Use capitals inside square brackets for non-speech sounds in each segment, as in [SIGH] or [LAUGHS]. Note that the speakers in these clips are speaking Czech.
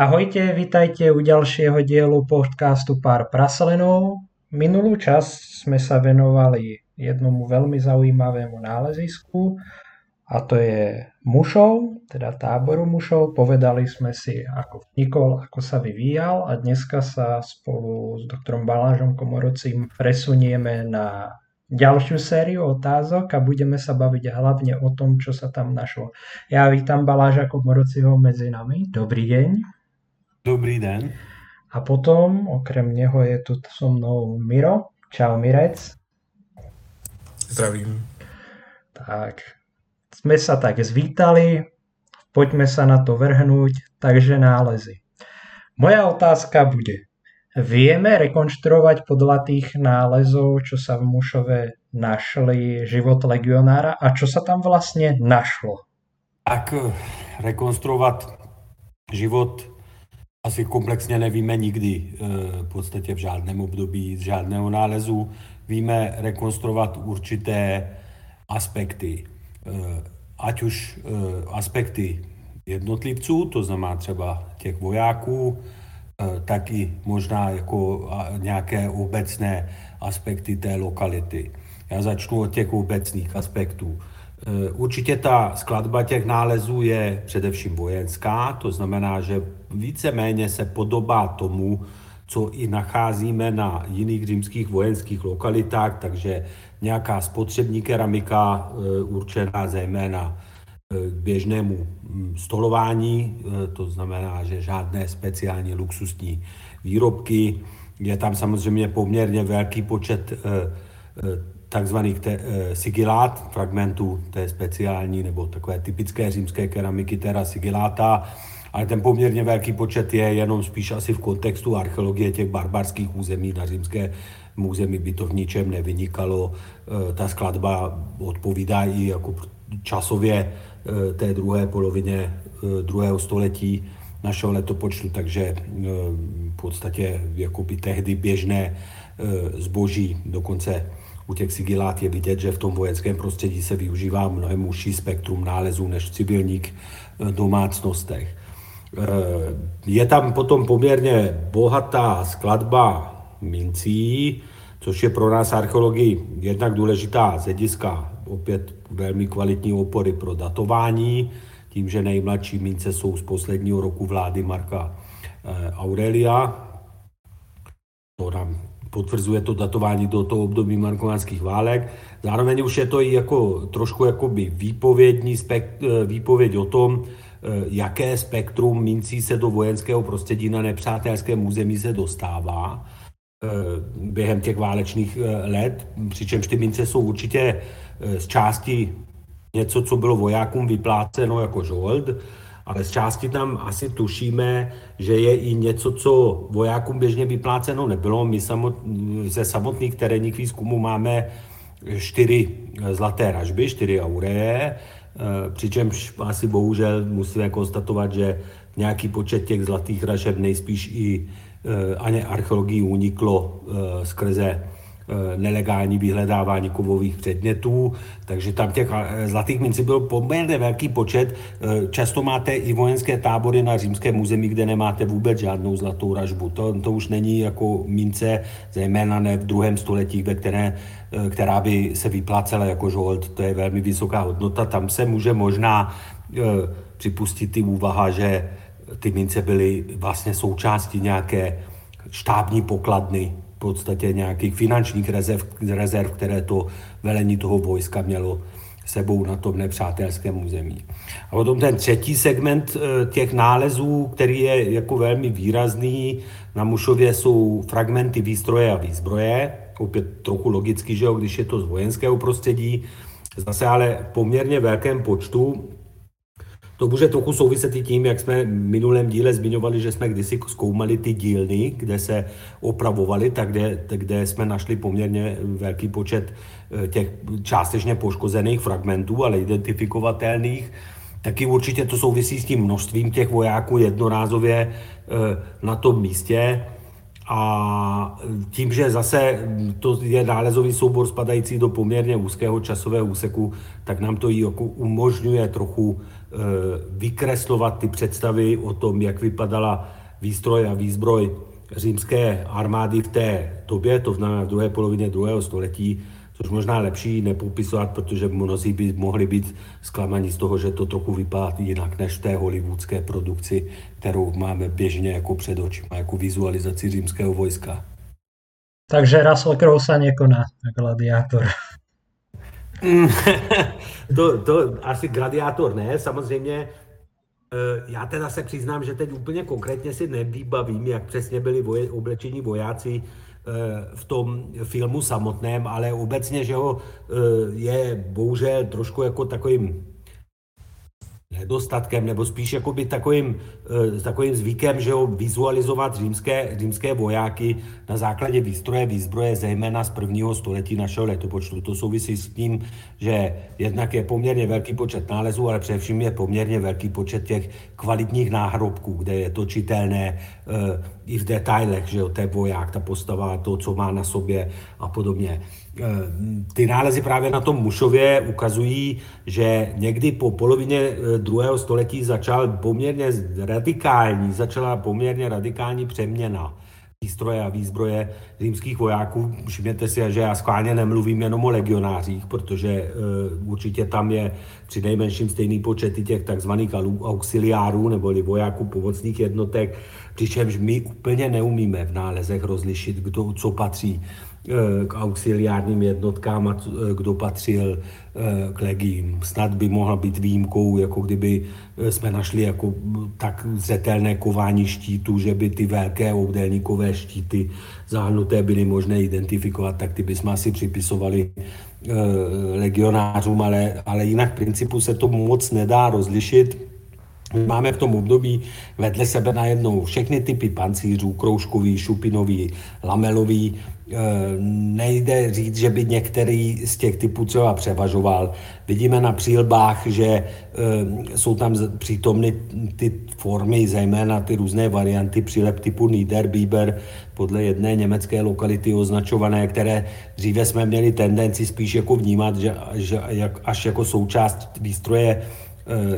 Ahojte, vítajte u ďalšieho dielu podcastu Pár praselenov. Minulú časť sme sa venovali jednomu veľmi zaujímavému nálezisku a to je mušov, teda táboru mušov. Povedali sme si, ako vnikol, ako sa vyvíjal a dneska sa spolu s doktorom Balážom Komorocím presunieme na ďalšiu sériu otázok a budeme sa baviť hlavne o tom, čo sa tam našlo. Ja vítam Baláža Komorociho medzi nami. Dobrý deň. Dobrý den. A potom, okrem něho je tu so mnou Miro. Čau Mirec. Zdravím. Tak, sme sa tak zvítali, poďme sa na to vrhnúť, takže nálezy. Moja otázka bude, vieme rekonštruovať podľa tých nálezov, čo sa v Mušove našli život legionára a čo sa tam vlastne našlo? Tak rekonstruovat život asi komplexně nevíme nikdy, eh, v podstatě v žádném období, z žádného nálezu. Víme rekonstruovat určité aspekty, eh, ať už eh, aspekty jednotlivců, to znamená třeba těch vojáků, tak i možná jako nějaké obecné aspekty té lokality. Já začnu od těch obecných aspektů. Eh, určitě ta skladba těch nálezů je především vojenská, to znamená, že víceméně se podobá tomu, co i nacházíme na jiných římských vojenských lokalitách, takže nějaká spotřební keramika eh, určená zejména eh, k běžnému hm, stolování, to znamená, že žádné speciální luxusní výrobky. Je tam samozřejmě poměrně velký počet takzvaných te, e, sigilát, fragmentů té speciální nebo takové typické římské keramiky, teda sigiláta, ale ten poměrně velký počet je jenom spíš asi v kontextu archeologie těch barbarských území na římské území by to v ničem nevynikalo. E, ta skladba odpovídá i jako časově e, té druhé polovině druhého století našeho letopočtu, takže v podstatě jako by tehdy běžné zboží, dokonce u těch sigilát je vidět, že v tom vojenském prostředí se využívá mnohem užší spektrum nálezů než v civilních eh, domácnostech. Eh, je tam potom poměrně bohatá skladba mincí, což je pro nás archeologii jednak důležitá z hlediska opět velmi kvalitní opory pro datování, tím, že nejmladší mince jsou z posledního roku vlády Marka eh, Aurelia. To nám potvrzuje to datování do toho období markovánských válek. Zároveň už je to i jako trošku jakoby výpovědní spek, eh, výpověď o tom, eh, jaké spektrum mincí se do vojenského prostředí na nepřátelském území se dostává eh, během těch válečných let, přičemž ty mince jsou určitě z části něco, co bylo vojákům vypláceno jako žold, ale z části tam asi tušíme, že je i něco, co vojákům běžně vypláceno nebylo. My samot, ze samotných terénních výzkumů máme čtyři zlaté ražby, čtyři aureje, eh, přičemž asi bohužel musíme konstatovat, že nějaký počet těch zlatých ražeb nejspíš i eh, ani archeologii uniklo eh, skrze Eh, nelegální vyhledávání kovových předmětů, takže tam těch eh, zlatých mincí byl poměrně velký počet. Eh, často máte i vojenské tábory na římském území, kde nemáte vůbec žádnou zlatou ražbu. To, to už není jako mince, zejména ne v druhém století, ve které, která by se vyplácela jako žolt. To je velmi vysoká hodnota. Tam se může možná připustit ty úvaha, že ty mince byly vlastně součástí nějaké štábní pokladny podstatě nějakých finančních rezerv, rezerv, které to velení toho vojska mělo sebou na tom nepřátelském území. A potom ten třetí segment eh, těch nálezů, který je jako velmi výrazný, na Mušově jsou fragmenty výstroje a výzbroje, opět trochu logicky, že jo, když je to z vojenského prostředí, zase ale v poměrně velkém počtu to může trochu souviset i tím, jak jsme v minulém díle zmiňovali, že jsme kdysi zkoumali ty dílny, kde se opravovaly, tak kde, kde jsme našli poměrně velký počet eh, těch částečně poškozených fragmentů, ale identifikovatelných. Taky určitě to souvisí s tím množstvím těch vojáků jednorázově eh, na tom místě. A tím, že zase to je nálezový soubor spadající do poměrně úzkého časového úseku, tak nám to jako umožňuje trochu eh, vykreslovat ty představy o tom, jak vypadala výstroj a výzbroj římské armády v té době, to znamená v druhé polovině druhého století, což možná lepší nepopisovat, protože mnozí by mohli být zklamaní z toho, že to trochu vypadá jinak než té hollywoodské produkci, kterou máme běžně jako před očima, jako vizualizaci římského vojska. Takže Russell Crowe se nekoná gladiátor. [LAUGHS] to, to asi gladiátor ne, samozřejmě eh, já teda se přiznám, že teď úplně konkrétně si nevybavím, jak přesně byli voje, oblečení vojáci v tom filmu samotném, ale obecně, že ho eh, je bohužel trošku jako takovým nedostatkem, nebo spíš jakoby takovým, uh, takovým zvykem, že ho vizualizovat římské, římské vojáky na základě výstroje, výzbroje, zejména z prvního století našeho letopočtu. To souvisí s tím, že jednak je poměrně velký počet nálezů, ale především je poměrně velký počet těch kvalitních náhrobků, kde je to čitelné uh, i v detailech, že jo, ten voják, ta postava, to, co má na sobě a podobně. Eh, ty nálezy právě na tom Mušově ukazují, že někdy po polovině eh, druhého století začal poměrně radikální, začala poměrně radikální přeměna výstroje a výzbroje římských vojáků. Všimněte si, že já schválně nemluvím jenom o legionářích, protože uh, určitě tam je při nejmenším stejný počet i těch takzvaných auxiliárů neboli vojáků pomocných jednotek, přičemž my úplně neumíme v nálezech rozlišit, kdo co patří k auxiliárním jednotkám a eh, kdo patřil eh, k legím. Snad by mohla být výjimkou, jako kdyby jsme našli jako tak zřetelné kování štítů, že by ty velké obdélníkové štíty zahrnuté byly možné identifikovat, tak ty bychom asi připisovali legionářům, ale, ale jinak v principu se to moc nedá rozlišit. Máme v tom období vedle sebe najednou všechny typy pancířů, kroužkový, šupinový, lamelový, Eh, nejde říct, že by některý z těch typů třeba převažoval. Vidíme na přílbách, že eh, jsou tam přítomny ty formy, zejména ty různé varianty přílep typu Niederbiber, podle jedné německé lokality označované, které dříve jsme měli tendenci spíš jako vnímat, že, že jak, až jako součást výstroje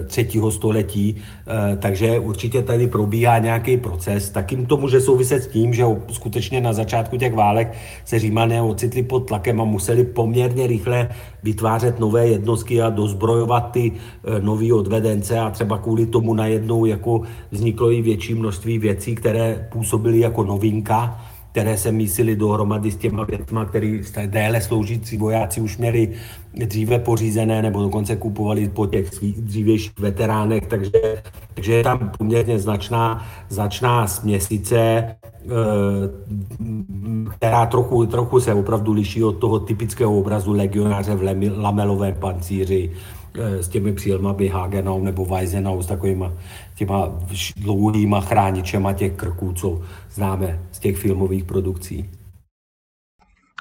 třetího století, eh, takže určitě tady probíhá nějaký proces. Takým to může souviset s tím, že skutečně na začátku těch válek se Římané ocitli pod tlakem a museli poměrně rychle vytvářet nové jednotky a dozbrojovat ty eh, nový odvedence a třeba kvůli tomu najednou jako vzniklo i větší množství věcí, které působily jako novinka které se mísily dohromady s těma věcma, který déle sloužící vojáci už měli dříve pořízené nebo dokonce kupovali po těch svých dřívějších veteránech, takže, takže je tam poměrně značná, značná směsice, eh, která trochu, trochu se opravdu liší od toho typického obrazu legionáře v lamelovém pancíři s těmi přílmami Hagenou nebo Weisenau, s takovými těma dlouhýma chráničema těch krků, co známe z těch filmových produkcí.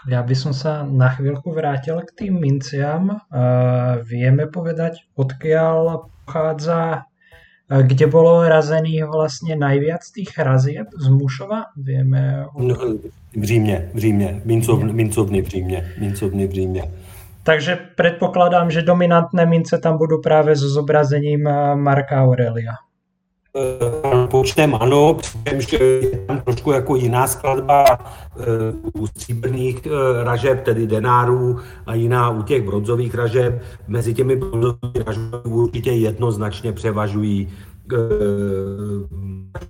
Ja by som sa na chvíľku vrátil k tým minciam. Vieme povedať, odkiaľ pochádza, kde bolo razených vlastne najviac tých razieb z Mušova? Vieme... No, v Římě, v Římě, mincovny, mincovny v Římě, mincovny v Římě. Takže predpokladám, že dominantné mince tam budú práve so zobrazením Marka Aurelia. Eh, počtem ano, že je tam trošku jako jiná skladba eh, u stříbrných eh, ražeb, tedy denárů a jiná u těch bronzových ražeb. Mezi těmi bronzovými ražeby určitě jednoznačně převažují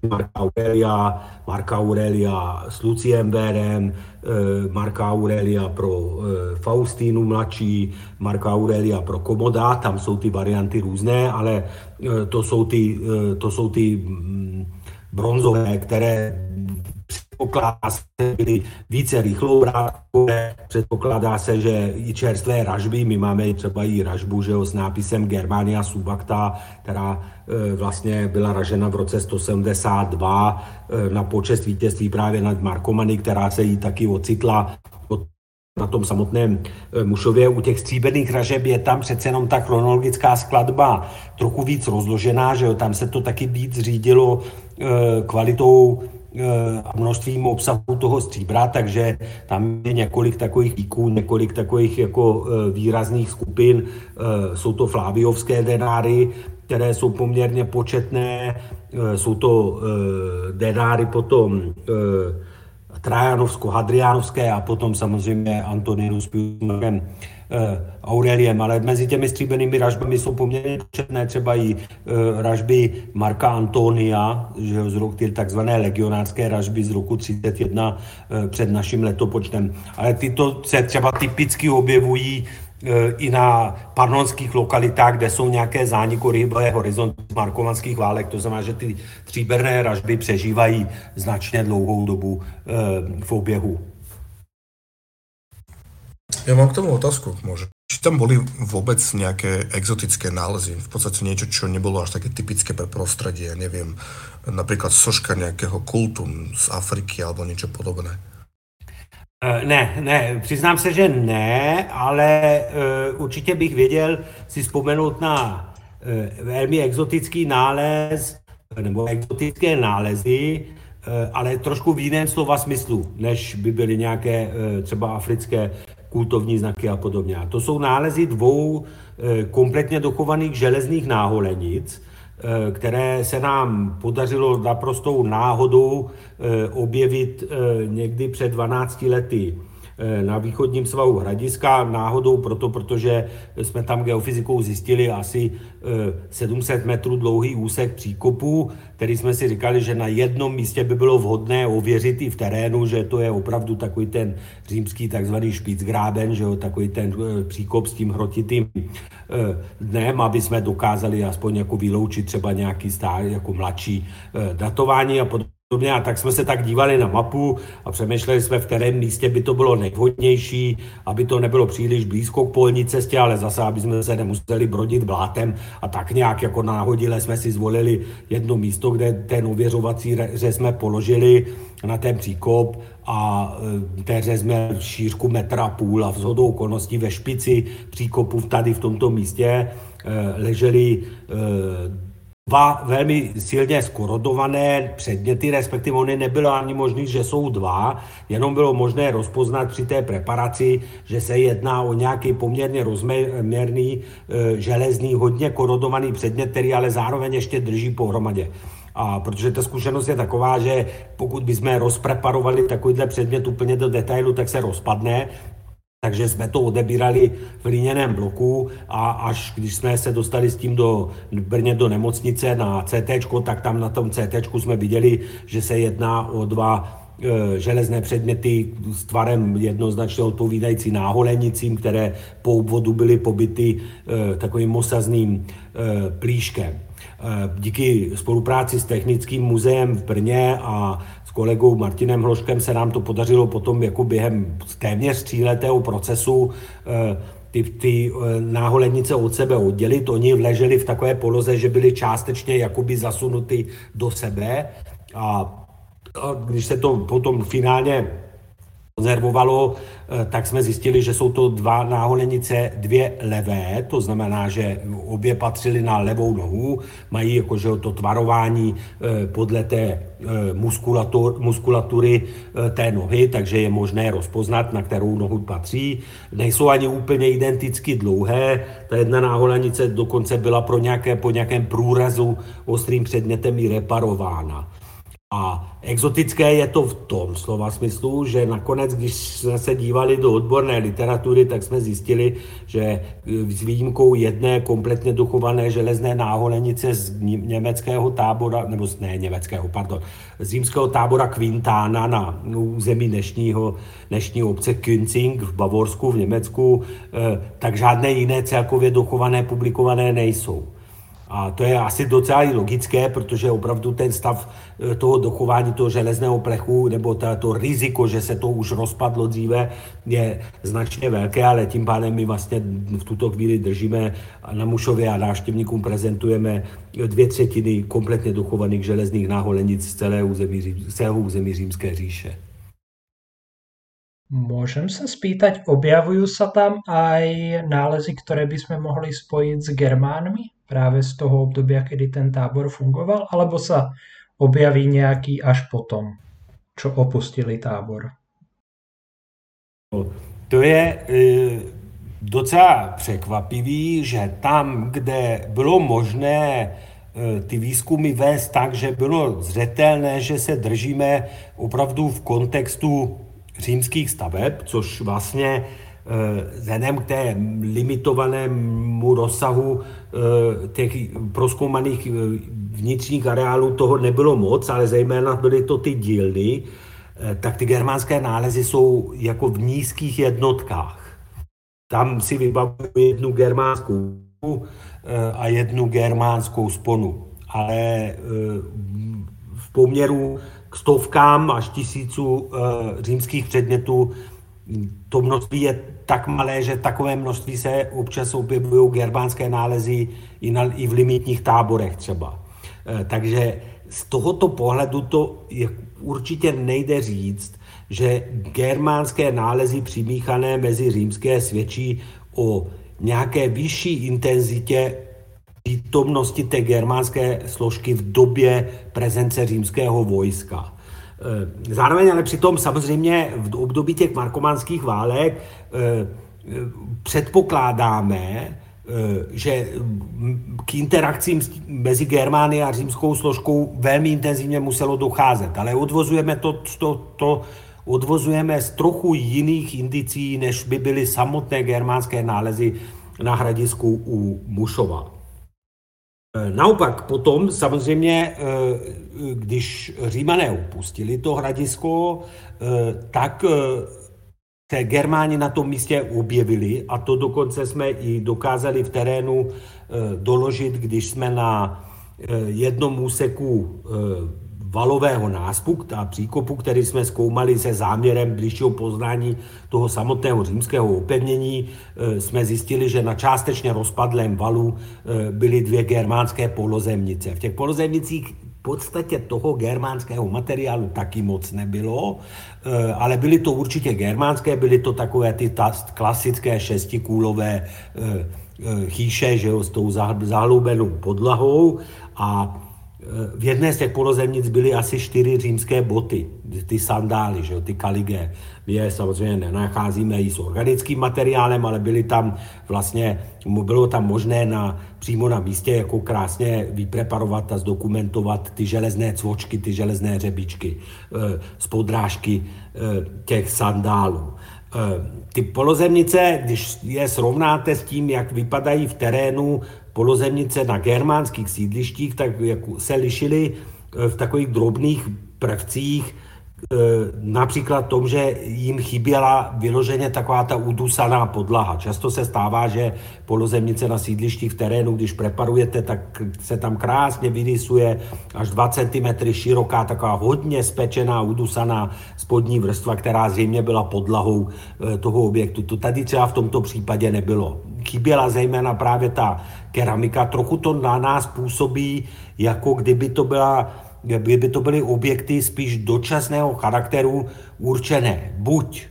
Marka Aurelia, Marka Aurelia s Luciem Berem, Marka Aurelia pro Faustínu mladší, Marka Aurelia pro Komoda, tam jsou ty varianty různé, ale to jsou ty, to jsou ty mm, bronzové, které předpokládá se byly více rychlourátkové, předpokládá se, že i čerstvé ražby, my máme třeba i ražbu že jo, s nápisem Germania Subacta, která e, vlastně byla ražena v roce 172 e, na počest vítězství právě nad Markomany, která se jí taky ocitla na tom samotném e, Mušově. U těch stříbených ražeb je tam přece jenom ta chronologická skladba trochu víc rozložená, že jo, tam se to taky víc řídilo kvalitou a množstvím obsahu toho stříbra, takže tam je několik takových díků, několik takových jako výrazných skupin. Jsou to fláviovské denáry, které jsou poměrně početné, jsou to denáry potom Trajanovsko-Hadriánovské a potom samozřejmě Antoninus Piusem Eh, Aureliem, ale mezi těmi stříbenými ražbami jsou poměrně početné třeba i eh, ražby Marka Antonia, že z roku, ty takzvané legionářské ražby z roku 31 eh, před naším letopočtem. Ale tyto se třeba typicky objevují i na panonských lokalitách, kde jsou nějaké zánikorybové horizonty markovanských válek. To znamená, že ty tříberné ražby přežívají značně dlouhou dobu v oběhu. Ja mám k tomu otázku, môže. Či tam boli vôbec nejaké exotické nálezy? V podstate niečo, čo nebolo až také typické pre prostredie, ja neviem, napríklad soška nejakého kultu z Afriky alebo niečo podobné? E, ne, ne, přiznám se, že ne, ale uh, určitě bych věděl si vzpomenout na uh, velmi exotický nález nebo exotické nálezy, ale trošku v jiném slova smyslu, než by byly nějaké třeba africké kultovní znaky a podobně. A to jsou nálezy dvou eh, kompletně dochovaných železných náholenic, eh, které se nám podařilo naprostou náhodou eh, objevit někdy před 12 lety. Eh, na východním svahu Hradiska, náhodou proto, protože jsme tam geofyzikou zjistili asi 700 eh, metrů dlouhý úsek příkopu, který jsme si říkali, že na jednom místě by bylo vhodné ověřit i v terénu, že to je opravdu takový ten římský takzvaný špicgráben, že jo, takový ten eh, příkop s tím hrotitým dnem, aby jsme dokázali aspoň jako vyloučit třeba nějaký stár, jako mladší datování a podobně. A tak jsme se tak dívali na mapu a přemýšleli jsme, v kterém místě by to bylo nejvhodnější, aby to nebylo příliš blízko k polní cestě, ale zase, aby jsme se nemuseli brodit blátem a tak nějak jako náhodile jsme si zvolili jedno místo, kde ten ověřovací řez jsme položili na ten příkop a té měl šířku metra půl a vzhodou okolností ve špici příkopu tady v tomto místě e, leželi e, dva velmi silně skorodované předměty, respektive oni nebylo ani možný, že jsou dva, jenom bylo možné rozpoznat při té preparaci, že se jedná o nějaký poměrně rozměrný e, železný, hodně korodovaný předmět, který ale zároveň ještě drží pohromadě. A protože ta zkušenost je taková, že pokud bychom rozpreparovali takovýhle předmět úplně do detailu, tak se rozpadne, takže jsme to odebírali v líněném bloku a až když jsme se dostali s tím do Brně do nemocnice na CT, tak tam na tom CT jsme viděli, že se jedná o dva e, železné předměty s tvarem jednoznačně odpovídající náholenicím, které po obvodu byly pobyty e, takovým mosazným e, plíškem. Díky spolupráci s Technickým muzeem v Brně a s kolegou Martinem Hloškem se nám to podařilo potom jako během téměř tříletého procesu eh, ty, ty eh, náholenice od sebe oddělit. Oni leželi v takové poloze, že byly částečně jakoby zasunuty do sebe a když se to potom finálně konzervovalo, eh, tak jsme zjistili, že jsou to dva náholenice, dvě levé, to znamená, že obě patřily na levou nohu, mají jakože to tvarování eh, podle té eh, muskulatur, muskulatury té nohy, takže je možné rozpoznat, na kterou nohu patří. Nejsou ani úplně identicky dlouhé, ta jedna náholenice dokonce byla pro nějaké, po nějakém průrazu ostrým předmětem i reparována. A exotické je to v tom slova smyslu, že nakonec, když jsme se dívali do odborné literatury, tak jsme zjistili, že e, s výjimkou jedné kompletně dochované železné náholenice z německého tábora, nebo ne německého, pardon, z římského tábora Quintána na území dnešního, dnešního obce Künzing v Bavorsku, v Německu, e, tak žádné jiné celkově dochované publikované nejsou. A to je asi docela logické, protože opravdu ten stav e, toho dochování toho železného plechu nebo to riziko, že se to už rozpadlo dříve, je značně velké, ale tím pádem my vlastně v tuto chvíli držíme na Mušově a návštěvníkům prezentujeme dvě třetiny kompletně dochovaných železných náholenic z celého území, celého území Římské říše. Môžem sa spýtať, objavujú sa tam aj nálezy, ktoré by sme mohli spojiť s Germánmi? práve z toho obdobia, kedy ten tábor fungoval, alebo sa objaví nejaký až potom, čo opustili tábor? To je e, docela překvapivý, že tam, kde bylo možné e, ty výzkumy vést tak, že bylo zřetelné, že se držíme opravdu v kontextu římských staveb, což vlastně e, vzhledem k té limitovanému rozsahu těch proskoumaných vnitřních areálů toho nebylo moc, ale zejména byly to ty dílny, tak ty germánské nálezy jsou jako v nízkých jednotkách. Tam si vybavuju jednu germánskou eh, a jednu germánskou sponu. Ale eh, v poměru k stovkám až tisíců eh, římských předmětů to množství je tak malé, že takové množství se občas objevují germánské nálezy i, na, i v limitních táborech třeba. Takže z tohoto pohledu to je, určitě nejde říct, že germánské nálezy přimíchané mezi římské svědčí o nějaké vyšší intenzitě přítomnosti té germánské složky v době prezence římského vojska. E, zároveň ale přitom samozřejmě v období těch markománských válek e, e, předpokládáme, že k interakcím mezi Germány a římskou složkou velmi intenzivně muselo docházet. Ale odvozujeme to, to, to odvozujeme z trochu jiných indicí, než by byly samotné germánské nálezy na hradisku u Mušova. E, naopak potom samozřejmě, e, když Římané opustili to hradisko, e, tak se Germáni na tom místě objevili a to dokonce jsme i dokázali v terénu doložit, když jsme na jednom úseku valového náspu a příkopu, který jsme zkoumali se záměrem blížšího poznání toho samotného římského opevnění, e, jsme zjistili, že na částečně rozpadlém valu e, byly dvě germánské polozemnice. V těch polozemnicích v podstatě toho germánského materiálu taky moc nebylo, e, ale byly to určitě germánské, byly to takové ty klasické šestikůlové chýše, že jo, s tou zahloubenou podlahou a v jedné z těch polozemnic byly asi čtyři římské boty, ty sandály, že jo, ty kaligé. My je samozřejmě nenacházíme i s organickým materiálem, ale byly tam vlastně, bylo tam možné na, přímo na místě jako krásně vypreparovat a zdokumentovat ty železné cvočky, ty železné řebičky z eh, podrážky eh, těch sandálů. Eh, ty polozemnice, když je srovnáte s tím, jak vypadají v terénu polozemnice na germánských sídlištích, tak se lišily eh, v takových drobných prvcích, eh, například tom, že jim chyběla vyloženě taková ta udusaná podlaha. Často se stává, že polozemnice na sídlištích v terénu, když preparujete, tak se tam krásně vyrysuje až 2 cm široká, taková hodně spečená, udusaná spodní vrstva, která zřejmě byla podlahou eh, toho objektu. To tady třeba v tomto případě nebylo. Chyběla zejména právě ta keramika. Trochu to na nás působí, jako kdyby to byla kdyby to byly objekty spíš dočasného charakteru určené buď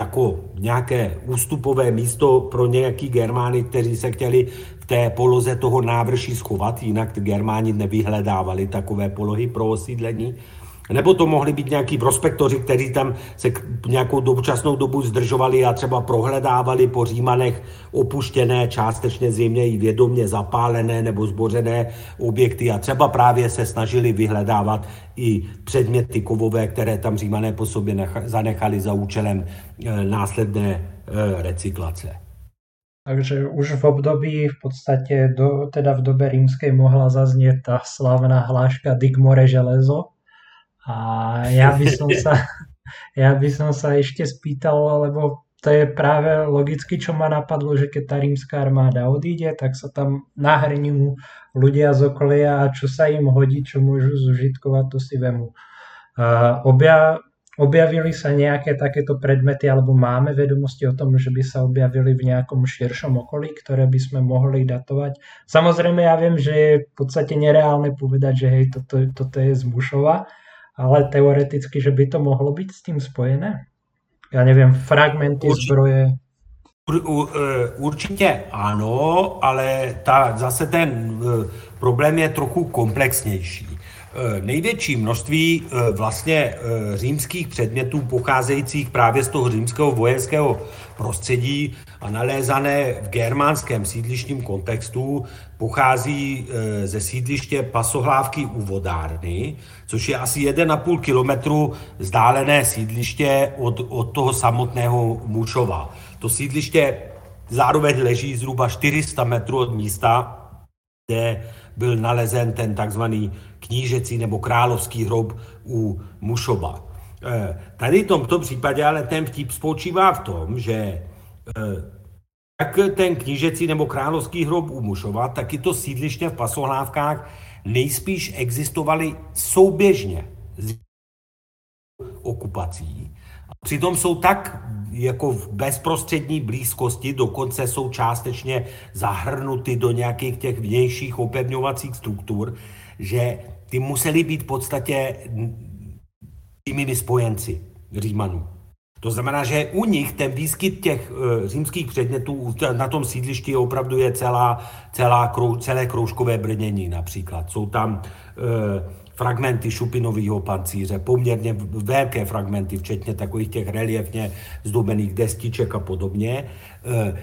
jako nějaké ústupové místo pro nějaký Germány, kteří se chtěli v té poloze toho návrší schovat, jinak Germáni nevyhledávali takové polohy pro osídlení, nebo to mohli být nějaký prospektoři, kteří tam se nějakou dočasnou dobu zdržovali a třeba prohledávali po Římanech opuštěné, částečně zřejmě i vědomě zapálené nebo zbořené objekty a třeba právě se snažili vyhledávat i předměty kovové, které tam Římané po sobě zanechali za účelem e, následné e, recyklace. Takže už v období v podstatě, do, teda v době rímské mohla zaznět ta slavná hláška Digmore železo, a ja by [LAUGHS] som sa, ja by som sa ešte spýtal, lebo to je práve logicky, čo ma napadlo, že keď tá rímska armáda odíde, tak sa tam nahrňujú ľudia z okolia a čo sa im hodí, čo môžu zužitkovať, to si vemu. Uh, obja, objavili sa nejaké takéto predmety, alebo máme vedomosti o tom, že by sa objavili v nejakom širšom okolí, ktoré by sme mohli datovať. Samozrejme, ja viem, že je v podstate nereálne povedať, že hej, toto, toto je z Mušova, ale teoreticky, že by to mohlo být s tím spojené? Já nevím, fragmenty Určitě. zbroje. Ur, e, určitě ano, ale ta, zase ten e, problém je trochu komplexnější. Eh, největší množství eh, vlastně eh, římských předmětů pocházejících právě z toho římského vojenského prostředí a nalézané v germánském sídlištním kontextu pochází ze sídliště Pasohlávky u vodárny, což je asi 1,5 kilometru vzdálené sídliště od, od toho samotného Mušova. To sídliště zároveň leží zhruba 400 metrů od místa, kde byl nalezen ten takzvaný knížecí nebo královský hrob u Mušoba. Eh, tady v tomto případě ale ten vtip spočívá v tom, že jak eh, ten knížecí nebo královský hrob u Mušova, tak i to sídliště v Pasohlávkách nejspíš existovaly souběžně s okupací. Přitom jsou tak jako v bezprostřední blízkosti, dokonce jsou částečně zahrnuty do nějakých těch vnějších opevňovacích struktur, že ty museli být v podstatě tými spojenci Římanů. To znamená, že u nich ten výskyt těch e, římských předmětů na tom sídlišti opravdu je celá, celá krou, celé kroužkové brnění například. Jsou tam e, fragmenty šupinového pancíře, poměrně velké fragmenty, včetně takových těch reliefně zdobených destiček a podobně. E,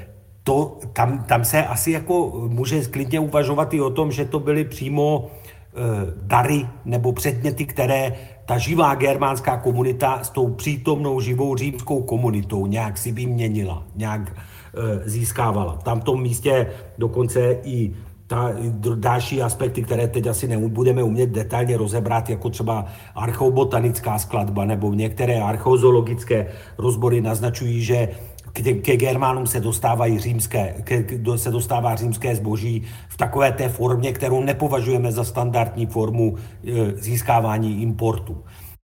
to, tam, tam se asi jako může klidně uvažovat i o tom, že to byly přímo dary nebo předměty, které ta živá germánská komunita s tou přítomnou živou římskou komunitou nějak si vyměnila, nějak eh, získávala. V tom místě dokonce i ta, další aspekty, které teď asi nebudeme umět detailně rozebrat, jako třeba archeobotanická skladba nebo některé archeozoologické rozbory naznačují, že ke, ke Germánům se, dostávají římské, ke, se dostává římské zboží v takové té formě, kterou nepovažujeme za standardní formu e, získávání importu.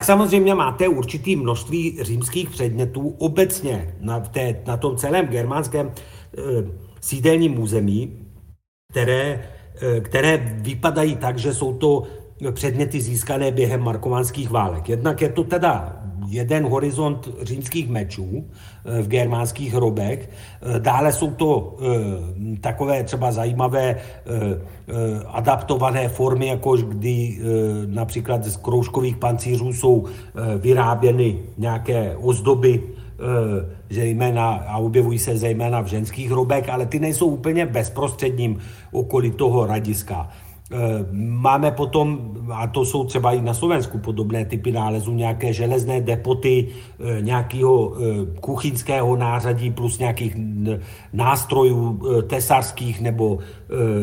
Samozřejmě máte určitý množství římských předmětů obecně na, té, na tom celém germánském e, sídelním území, které, e, které vypadají tak, že jsou to předměty získané během markovanských válek. Jednak je to teda jeden horizont římských mečů eh, v germánských hrobech. Eh, dále jsou to eh, takové třeba zajímavé adaptované formy, jako kdy například z kroužkových pancířů jsou vyráběny nějaké ozdoby, zejména, a objevují se zejména v ženských hrobech, ale ty nejsou úplně bezprostředním okolí toho radiska. Eh, máme potom, a to jsou třeba i na Slovensku podobné typy nálezů, nějaké železné depoty, eh, nějakého eh, kuchyňského nářadí plus nějakých nástrojů tesarských nebo,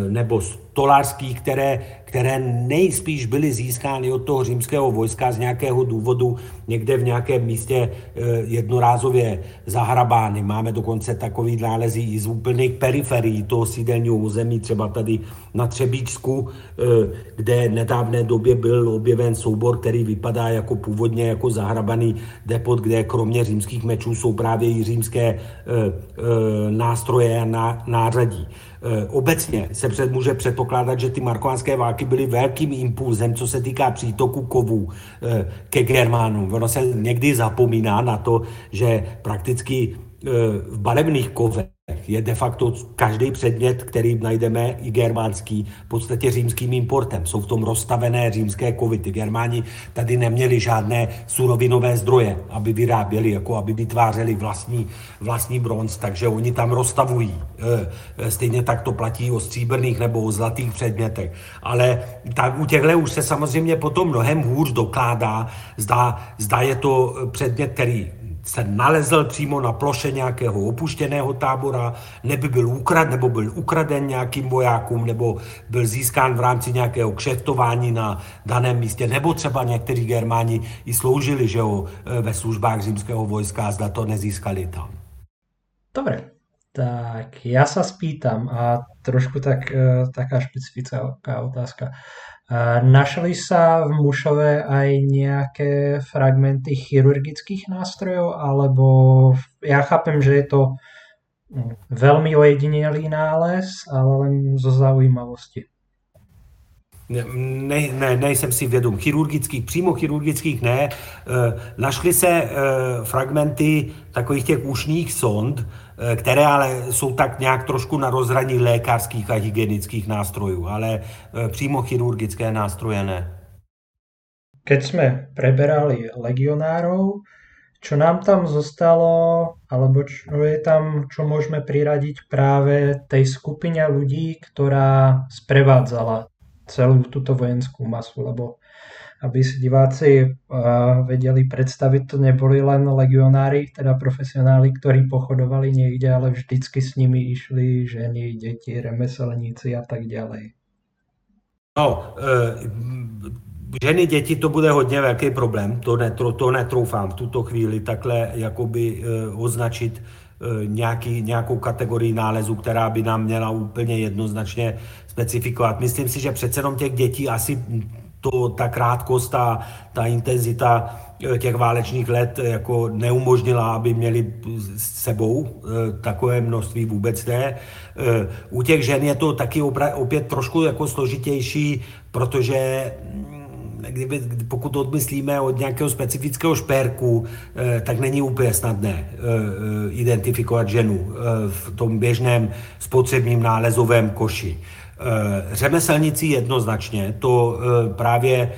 nebo stolářských, které, které nejspíš byly získány od toho římského vojska z nějakého důvodu někde v nějakém místě eh, jednorázově zahrabány. Máme dokonce takový nálezy i z úplných periferií toho sídelního území, třeba tady na Třebíčsku, eh, kde v nedávné době byl objeven soubor, který vypadá jako původně jako zahrabaný depot, kde kromě římských mečů jsou právě i římské eh, nástroje a nářadí. Eh, obecně se před, může předpokládat, že ty markovánské války byly velkým impulzem, co se týká přítoku kovů eh, ke Germánům. Ono se někdy zapomíná na to, že prakticky v barevných kovech je de facto každý předmět, který najdeme, i germánský, v podstatě římským importem. Jsou v tom rozstavené římské kovy. Ty Germáni tady neměli žádné surovinové zdroje, aby vyráběli, jako aby vytvářeli vlastní, vlastní bronz, takže oni tam rozstavují. E, e, stejně tak to platí o stříbrných nebo o zlatých předmětech. Ale tak u těchto už se samozřejmě potom mnohem hůř dokládá, zda, zda je to předmět, který se nalezl přímo na ploše nějakého opuštěného tábora, neby byl ukrad, nebo byl ukraden nějakým vojákům, nebo byl získán v rámci nějakého kšeftování na daném místě, nebo třeba někteří Germáni i sloužili že jo, ve službách římského vojska a zda to nezískali tam. Dobre, tak ja sa spýtam a trošku tak, e, taká špecifická otázka. Našli sa v Mušove aj nejaké fragmenty chirurgických nástrojov, alebo ja chápem, že je to hm, veľmi ojedinelý nález, ale len zo zaujímavosti. Ne, ne, nejsem si vědom chirurgických, přímo chirurgických ne. E, našly se e, fragmenty takových těch ušních sond, které ale jsou tak nějak trošku na rozhraní lékařských a hygienických nástrojů, ale e, přímo chirurgické nástroje ne. keď sme preberali legionárov, čo nám tam zostalo, alebo čo je tam, čo môžeme priradiť práve tej skupine ľudí, ktorá sprevádzala celú túto vojenskú masu, lebo aby si diváci uh, vedeli predstaviť, to neboli len legionári, teda profesionáli, ktorí pochodovali niekde, ale vždycky s nimi išli ženy, deti, remeselníci a tak ďalej. No, e, ženy, děti, to bude hodně velký problém, to, netro, to netroufám v tuto chvíli takhle jakoby e, označit nějaký, nějakou kategorii nálezu, která by nám měla úplně jednoznačně specifikovat. Myslím si, že přece jenom těch dětí asi to, ta krátkost, ta, ta intenzita těch válečných let jako neumožnila, aby měli s sebou takové množství vůbec ne. U těch žen je to taky opět trošku jako složitější, protože kdyby, pokud odmyslíme od nějakého specifického šperku, eh, tak není úplně snadné eh, eh, identifikovat ženu v tom běžném spotřebním nálezovém koši. Řemeselnici jednoznačně, to právě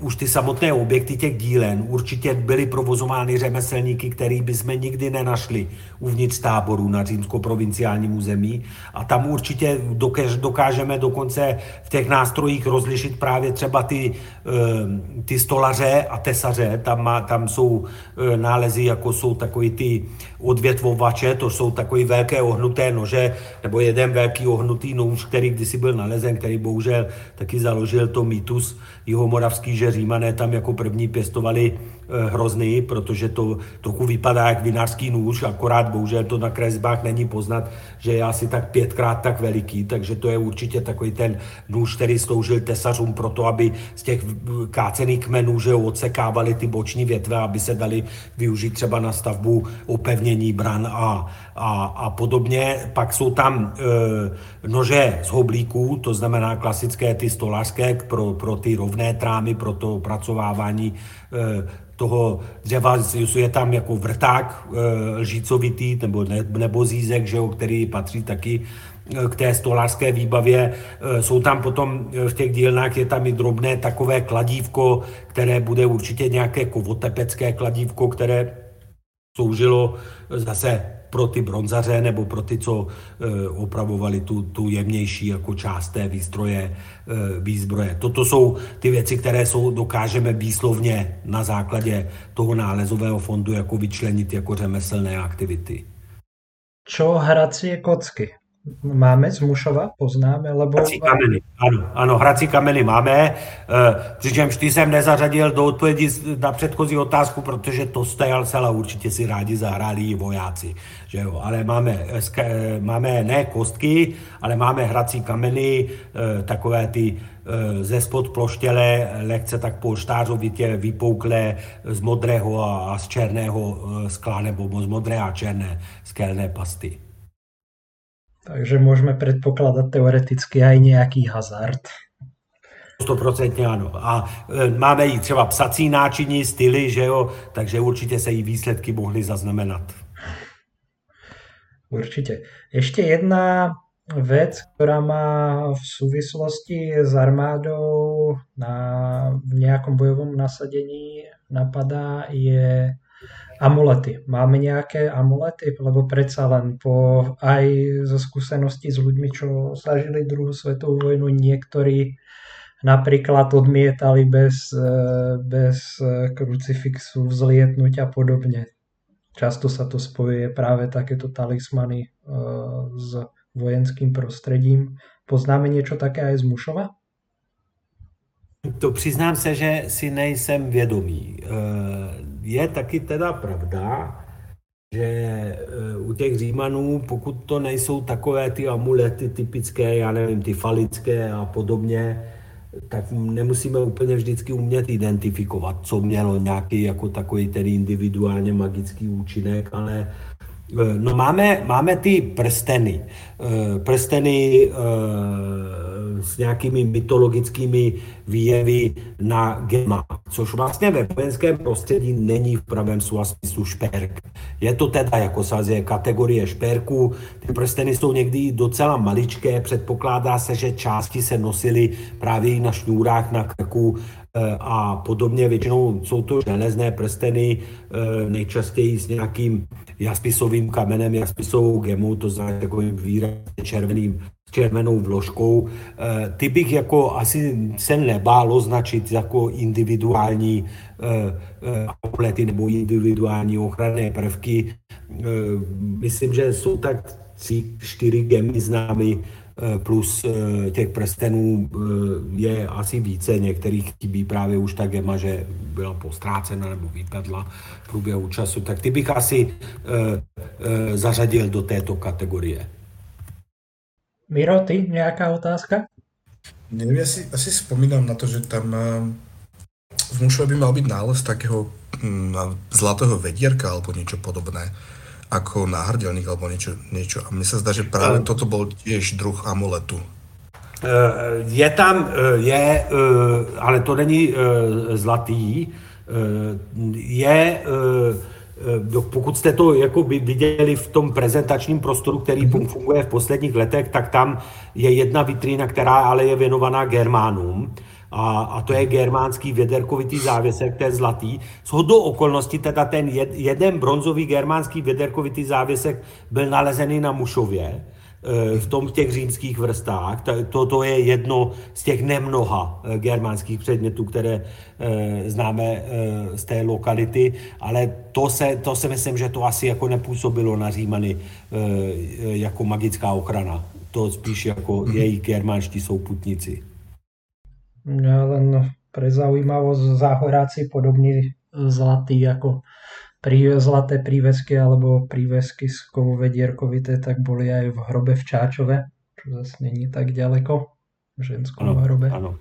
už ty samotné objekty těch dílen určitě byly provozovány řemeslníky, který bychom nikdy nenašli uvnitř táboru na římsko-provinciálním území. A tam určitě dokážeme dokonce v těch nástrojích rozlišit právě třeba ty, eh, ty stolaře a tesaře, tam, má, tam jsou eh, nálezy, jako jsou takový ty odvětvovače, to jsou takové velké ohnuté nože, nebo jeden velký ohnutý nůž, který kdysi byl nalezen, který bohužel taky založil to mýtus jihomoravský, že Římané tam jako první pěstovali Eh, hrozný, protože to trochu vypadá jak vinářský nůž, akorát bohužel to na kresbách není poznat, že je asi tak pětkrát tak veliký, takže to je určitě takový ten nůž, který sloužil tesařům pro to, aby z těch kácených kmenů že odsekávali ty boční větve, aby se dali využít třeba na stavbu opevnění bran a, a, a podobně. Pak jsou tam e, nože z hoblíků, to znamená klasické ty stolářské pro, pro ty rovné trámy, pro to opracovávání e, toho dřeva je tam jako vrták eh, lžícovitý nebo, ne, nebo zízek, že jo, který patří taky eh, k té stolářské výbavě. Eh, jsou tam potom v těch dílnách, je tam i drobné takové kladívko, které bude určitě nějaké kovotepecké kladívko, které sloužilo zase pro ty bronzaře nebo pro ty, co e, opravovali tu, tu jemnější jako část té výstroje, e, výzbroje. Toto jsou ty věci, které jsou, dokážeme výslovně na základě toho nálezového fondu jako vyčlenit jako řemeslné aktivity. Čo hracie kocky? Máme z Mušova, poznáme, lebo... Hrací kameny, ano, ano, hrací kameny máme, e, přičemž ty jsem nezařadil do odpovědi na předchozí otázku, protože to stajal celá určitě si rádi zahráli vojáci, že jo, ale máme, e, máme ne kostky, ale máme hrací kameny, e, takové ty ze spod ploštěle, lehce tak polštářovitě vypouklé z modrého a z černého skla nebo z modré a černé skelné pasty. Takže môžeme predpokladať teoreticky aj nejaký hazard. 100% ano. A e, máme i třeba psací náčiní, styly, že jo, takže určitě se i výsledky mohly zaznamenat. Určite. Ešte jedna vec, ktorá má v súvislosti s armádou na, v nejakom bojovom nasadení napadá, je amulety. Máme nejaké amulety, lebo predsa len po, aj zo skúsenosti s ľuďmi, čo zažili druhú svetovú vojnu, niektorí napríklad odmietali bez, e, bez krucifixu vzlietnúť a podobne. Často sa to spojuje práve takéto talismany e, s vojenským prostredím. Poznáme niečo také aj z Mušova? To přiznám se, že si nejsem vědomý. Eh, je taky teda pravda, že eh, u těch Římanů, pokud to nejsou takové ty amulety typické, já nevím, ty falické a podobně, tak nemusíme úplně vždycky umět identifikovat, co mělo nějaký jako takový ten individuálně magický účinek, ale Eh, no máme, máme ty prsteny. Eh, prsteny s nějakými mytologickými výjevy na gemách, což vlastně ve vojenském prostředí není v pravém slova smyslu šperk. Je to teda jako sazie kategorie šperků, ty prsteny jsou někdy docela maličké, předpokládá se, že části se nosily právě na šňůrách na krku eh, a podobně. Většinou jsou to železné prsteny, eh, nejčastěji s nějakým jaspisovým kamenem, jaspisovou gemou, to znamená takovým výrazně červeným červenou vložkou. Eh, ty bych jako asi se nebál označit jako individuální eh, amulety nebo individuální ochranné prvky. Eh, myslím, že jsou tak tři, čtyři gemy známy, plus těch prstenů je asi více, některých chybí právě už ta gema, že byla postrácena nebo vypadla v průběhu času, tak ty bych asi zařadil do této kategorie. Miro, ty nějaká otázka? Neviem, ja si asi spomínam na to, že tam v Mušove by mal byť nález takého mm, zlatého vedierka alebo niečo podobné ako náhrdelník alebo niečo, niečo. A mne sa zdá, že práve toto bol tiež druh amuletu. Eh, je tam, eh, je, eh, ale to není zlatý, je Eh, pokud jste to jako by viděli v tom prezentačním prostoru, který funguje v posledních letech, tak tam je jedna vitrína, která ale je věnovaná Germánům. A, a to je germánský věderkovitý závěsek, ten zlatý. S hodou okolností teda ten jed, jeden bronzový germánský věderkovitý závěsek byl nalezený na Mušově Eh, v tom těch římských vrstách. To, to je jedno z těch nemnoha eh, germánských předmětů, které eh, známe z té lokality, ale to se, to se myslím, že to asi jako nepůsobilo na Římany jako magická ochrana. To spíš jako mhm. její germánští souputníci. Ja len pre zaujímavosť záhoráci podobný zlatý jako zlaté prívesky alebo prívesky z kovu vedierkovité, tak boli aj v hrobe v Čáčove, čo zase není tak ďaleko, v ženskom ano, hrobe. Ano.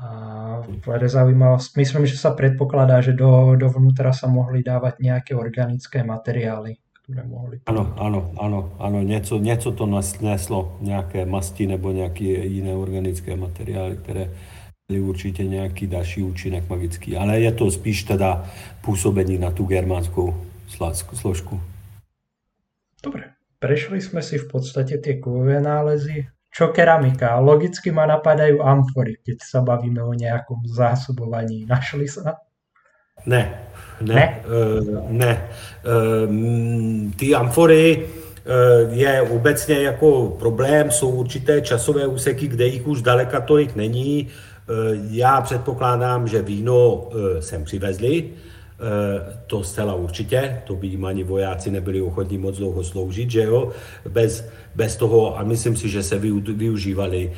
A je zaujímavosť, myslím, že sa predpokladá, že do, dovnútra sa mohli dávať nejaké organické materiály. Ano, ano, ano, ano, něco, něco to neslo, nějaké masti nebo nějaké jiné organické materiály, které určitě nějaký další účinek magický, ale je to spíš teda působení na tu germánskou složku. Dobre, prešli sme si v podstate tie kovové nálezy. Čo keramika? Logicky ma napadajú amfory, keď sa bavíme o nejakom zásobovaní. Našli sa? Ne, ne, ne. Uh, ne. Uh, ty amfory uh, je obecně jako problém, jsou určité časové úseky, kde jich už daleka tolik není. Eh, já předpokládám, že víno eh, sem přivezli, eh, to zcela určitě, to by jim ani vojáci nebyli ochotní moc dlouho sloužit, že jo, bez, bez toho, a myslím si, že se využívali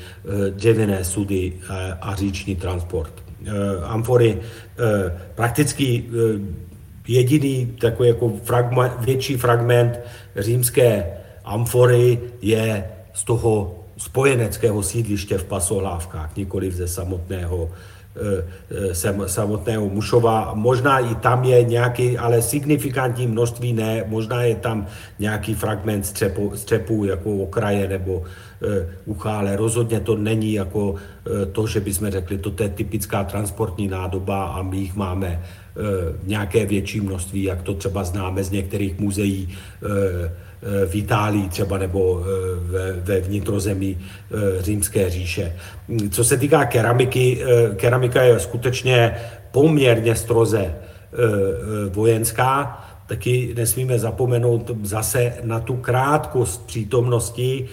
dřevěné sudy a říční transport. Amfory prakticky jediný takový jako větší fragment římské amfory je z toho spojeneckého sídliště v Pasohlávkách, nikoli ze samotného eh, eh, samotného Mušova. Možná i tam je nějaký, ale signifikantní množství ne, možná je tam nějaký fragment střepu, střepu jako okraje nebo e, ucha, ale rozhodně to není jako to, že bychom řekli, to je typická transportní nádoba a my jich máme nějaké větší množství, jak to třeba známe z některých muzeí Eh, v Itálii třeba nebo eh, ve, ve vnitrozemí eh, římské říše. Co se týká keramiky, keramika je skutečně poměrně stroze vojenská, taky nesmíme zapomenout zase na tu krátkost přítomnosti.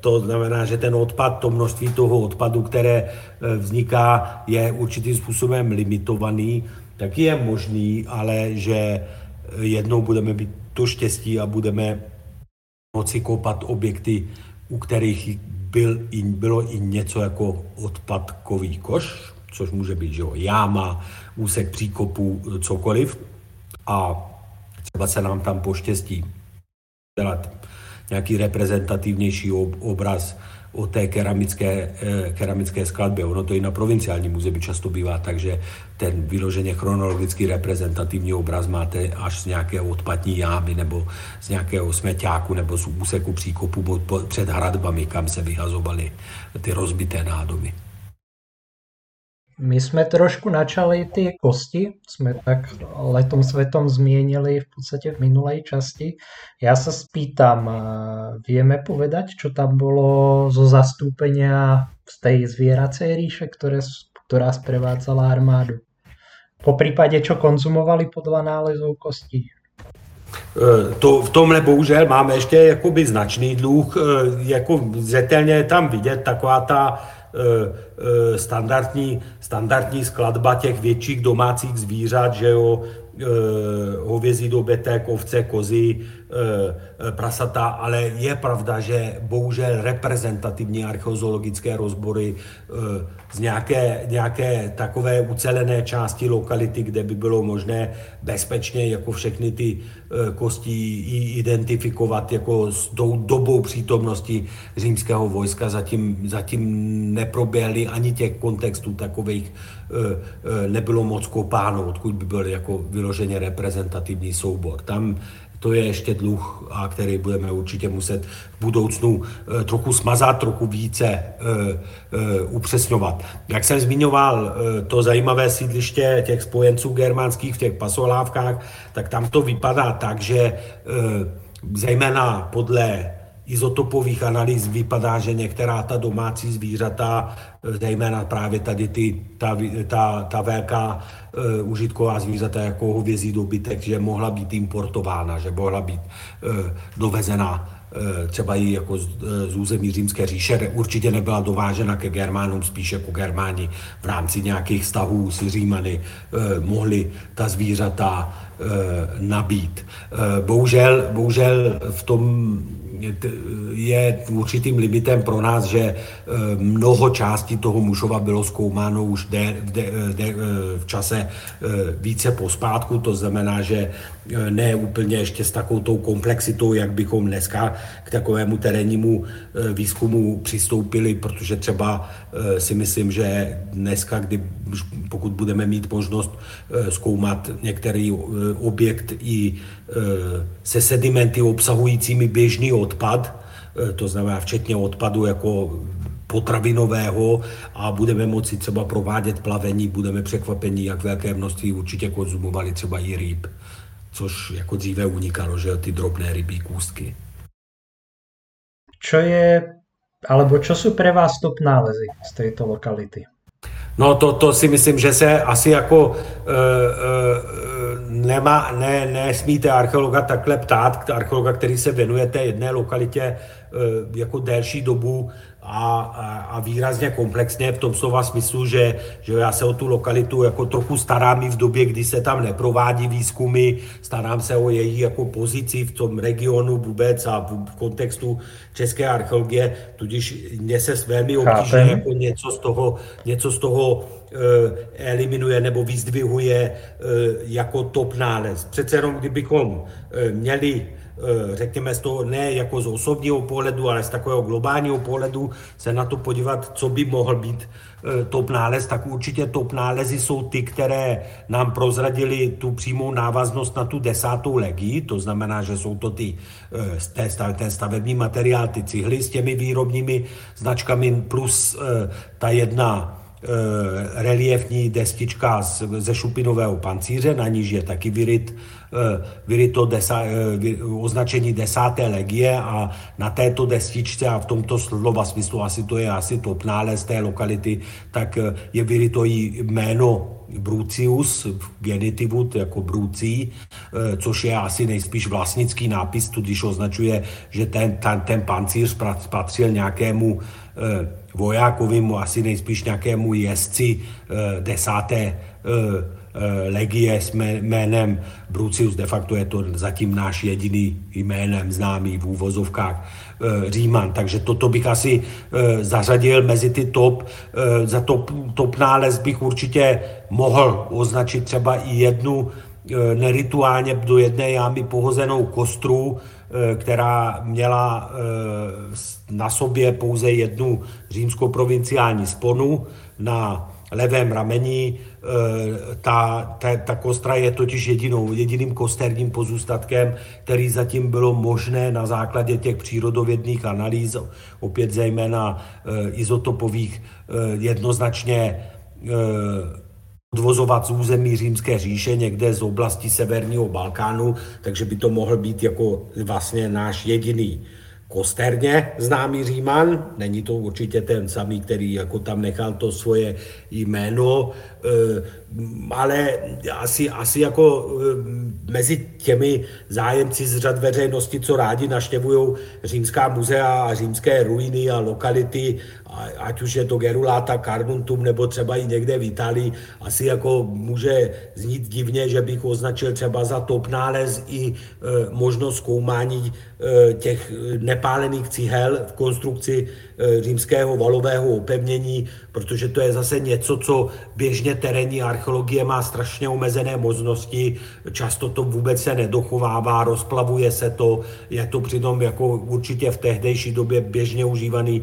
To znamená, že ten odpad, to množství toho odpadu, které vzniká, je určitým způsobem limitovaný. Taky je možný, ale že jednou budeme být to štěstí a budeme moci kopat objekty, u kterých byl i, bylo i něco jako odpadkový koš, což může být že jo, jáma, úsek příkopu, cokoliv. A třeba se nám tam poštěstí dělat nějaký reprezentativnější obraz o té keramické, eh, keramické skladbě. Ono to i na provinciální muzeum často bývá, takže ten vyloženě chronologicky reprezentativní obraz máte až z nějaké odpadní jámy nebo z nějakého smeťáku nebo z úseku příkopu před hradbami, kam se vyhazovaly ty rozbité nádoby. My jsme trošku načali ty kosti, jsme tak letom svetom zmienili v podstate v minulej časti. Ja sa spýtam, vieme povedať, čo tam bolo zo zastúpenia z tej zvieracej ríše, ktoré, ktorá sprevádzala armádu? Po prípade, čo konzumovali podľa nálezov kostí? E, to, v tomhle bohužel máme ještě jakoby značný dluh, e, jako zetelně je tam vidět taková ta standardní, standardní skladba těch větších domácích zvířat, že jo, hovězí dobytek, ovce, kozy, prasata, ale je pravda, že bohužel reprezentativní archeozoologické rozbory z nějaké, nějaké takové ucelené části lokality, kde by bylo možné bezpečně jako všechny ty kosti identifikovat jako s tou dobou přítomnosti římského vojska zatím, zatím neproběhly ani těch kontextů takových nebylo moc kopáno, odkud by byl jako vyloženě reprezentativní soubor. Tam to je ještě dluh, a který budeme určitě muset v budoucnu eh, trochu smazat, trochu více eh, eh, upřesňovat. Jak jsem zmiňoval, to zajímavé sídliště těch spojenců germánských v těch pasolávkách, tak tam to vypadá tak, že zejména podle izotopových analýz vypadá, že některá ta domácí zvířata, zejména právě tady ty, ta, ta, ta velká uh, užitková zvířata jako hovězí dobytek, že mohla být importována, že mohla být uh, dovezena uh, třeba i jako z, z území římské říše. Určitě nebyla dovážena ke Germánům, spíše jako Germáni v rámci nějakých vztahů s Římany mohli ta zvířata nabít. Bohužel, bohužel v tom je určitým limitem pro nás, že e, mnoho částí toho Mušova bylo zkoumáno už de, de, de, e, v čase e, více pospátku, to znamená, že ne úplně ještě s takovou tou komplexitou, jak bychom dneska k takovému terénnímu výzkumu přistoupili, protože třeba si myslím, že dneska, kdy, pokud budeme mít možnost zkoumat některý objekt i se sedimenty obsahujícími běžný odpad, e, to znamená včetně odpadu jako potravinového a budeme moci třeba provádět plavení, budeme překvapení, jak velké množství určitě konzumovali třeba i ryb, což jako dříve unikalo, že ty drobné rybí kůstky. Čo je, alebo čo jsou pre vás top nálezy z této lokality? No to, to si myslím, že se asi jako uh, uh, nemá, ne, nesmíte archeologa takhle ptát, archeologa, který se věnuje té jedné lokalitě uh, jako delší dobu, a, a, a výrazně komplexně v tom slova smyslu, že, že já se o tu lokalitu jako trochu starám i v době, kdy se tam neprovádí výzkumy, starám se o její jako pozici v tom regionu vůbec a v, kontextu české archeologie, tudíž mě se velmi obtížně jako něco z toho, něco z toho e, eliminuje nebo vyzdvihuje e, jako top nález. Přece jenom kdybychom e, měli Eh, řekněme z toho ne jako z osobního pohledu, ale z takového globálního pohledu se na to podívat, co by mohl být eh, top nález, tak určitě top nálezy jsou ty, které nám prozradili tu přímou návaznost na tu desátou legii, to znamená, že jsou to ty, eh, ten stavební materiál, ty cihly s těmi výrobními značkami plus ta jedna reliefní destička ze šupinového pancíře, na níž je taky vyryt byly to desa, eh, označení desáté legie a na této destičce a v tomto slova smyslu asi to je asi top nález té lokality, tak eh, je vyryto i jméno Brucius v genitivu, jako Brucí, eh, což je asi nejspíš vlastnický nápis, tudíž označuje, že ten, ten, ten pancíř patřil nějakému vojákovi, asi nejspíš nějakému jezdci desáté Eh, legie s jménem Brucius, de facto je to zatím náš jediný jménem známý v úvozovkách eh, Říman. Takže toto bych asi eh, zařadil mezi ty top. Za top, top nález bych určitě mohl označit třeba i jednu nerituálně do jedné jámy pohozenou kostru, která měla na sobě pouze jednu římskou provinciální sponu na levém rameni. Eh, ta, ta, ta kostra je totiž jedinou, jediným kosterním pozůstatkem, který zatím bylo možné na základě těch přírodovědných analýz, opět zejména eh, izotopových, eh, jednoznačně odvozovat z území Římské říše, někde z oblasti severního Balkánu, takže by to mohl být jako vlastně náš jediný kosterně známý Říman, není to určitě ten samý, který jako tam nechal to svoje jméno, eh, ale asi, asi jako eh, mezi těmi zájemci z řad veřejnosti, co rádi naštěvují římská muzea a římské ruiny a lokality, ať už je to Gerulata, Carnuntum nebo třeba i někde v Itálii, asi jako může znít divně, že bych označil třeba za top nález i e, možnost zkoumání e, těch nepálených cihel v konstrukci římského valového opevnění, protože to je zase něco, co běžně terénní archeologie má strašně omezené možnosti, často to vůbec se nedochovává, rozplavuje se to, je to přitom jako určitě v tehdejší době běžně užívaný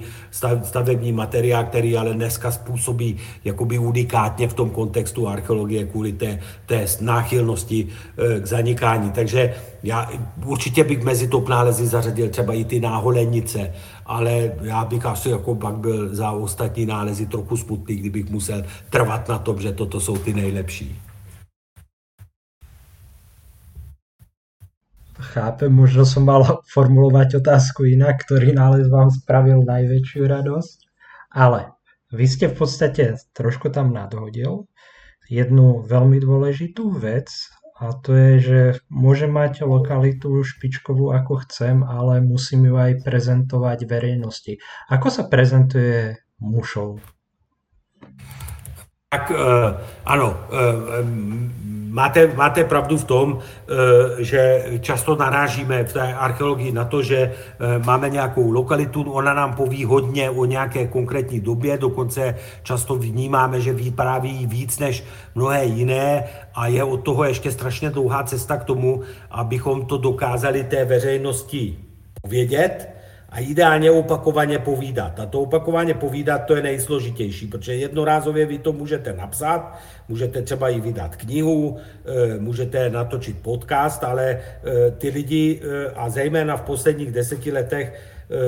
stavební materiál, který ale dneska způsobí jakoby unikátně v tom kontextu archeologie kvůli té, té náchylnosti eh, k zanikání. Takže já určitě bych mezi top nálezy zařadil třeba i ty náholenice, ale já bych asi jako pak byl za ostatní nálezy trochu smutný, kdybych musel trvat na tom, že toto jsou ty nejlepší. Chápem, možno som mal formulovať otázku inak, ktorý nález vám spravil najväčšiu radosť, ale vy ste v podstate trošku tam nadhodil jednu veľmi dôležitú vec a to je, že môžem mať lokalitu špičkovú ako chcem, ale musím ju aj prezentovať verejnosti. Ako sa prezentuje mušov? Tak uh, ano, uh, máte, máte pravdu v tom, eh, že často narážíme v té archeologii na to, že eh, máme nějakou lokalitu, ona nám poví hodně o nějaké konkrétní době, dokonce často vnímáme, že vypráví víc než mnohé jiné a je od toho ještě strašně dlouhá cesta k tomu, abychom to dokázali té veřejnosti povědět a ideálně opakovaně povídat. A to opakovaně povídat, to je nejsložitější, protože jednorázově vy to můžete napsat, můžete třeba i vydat knihu, eh, můžete natočit podcast, ale eh, ty lidi, eh, a zejména v posledních deseti letech,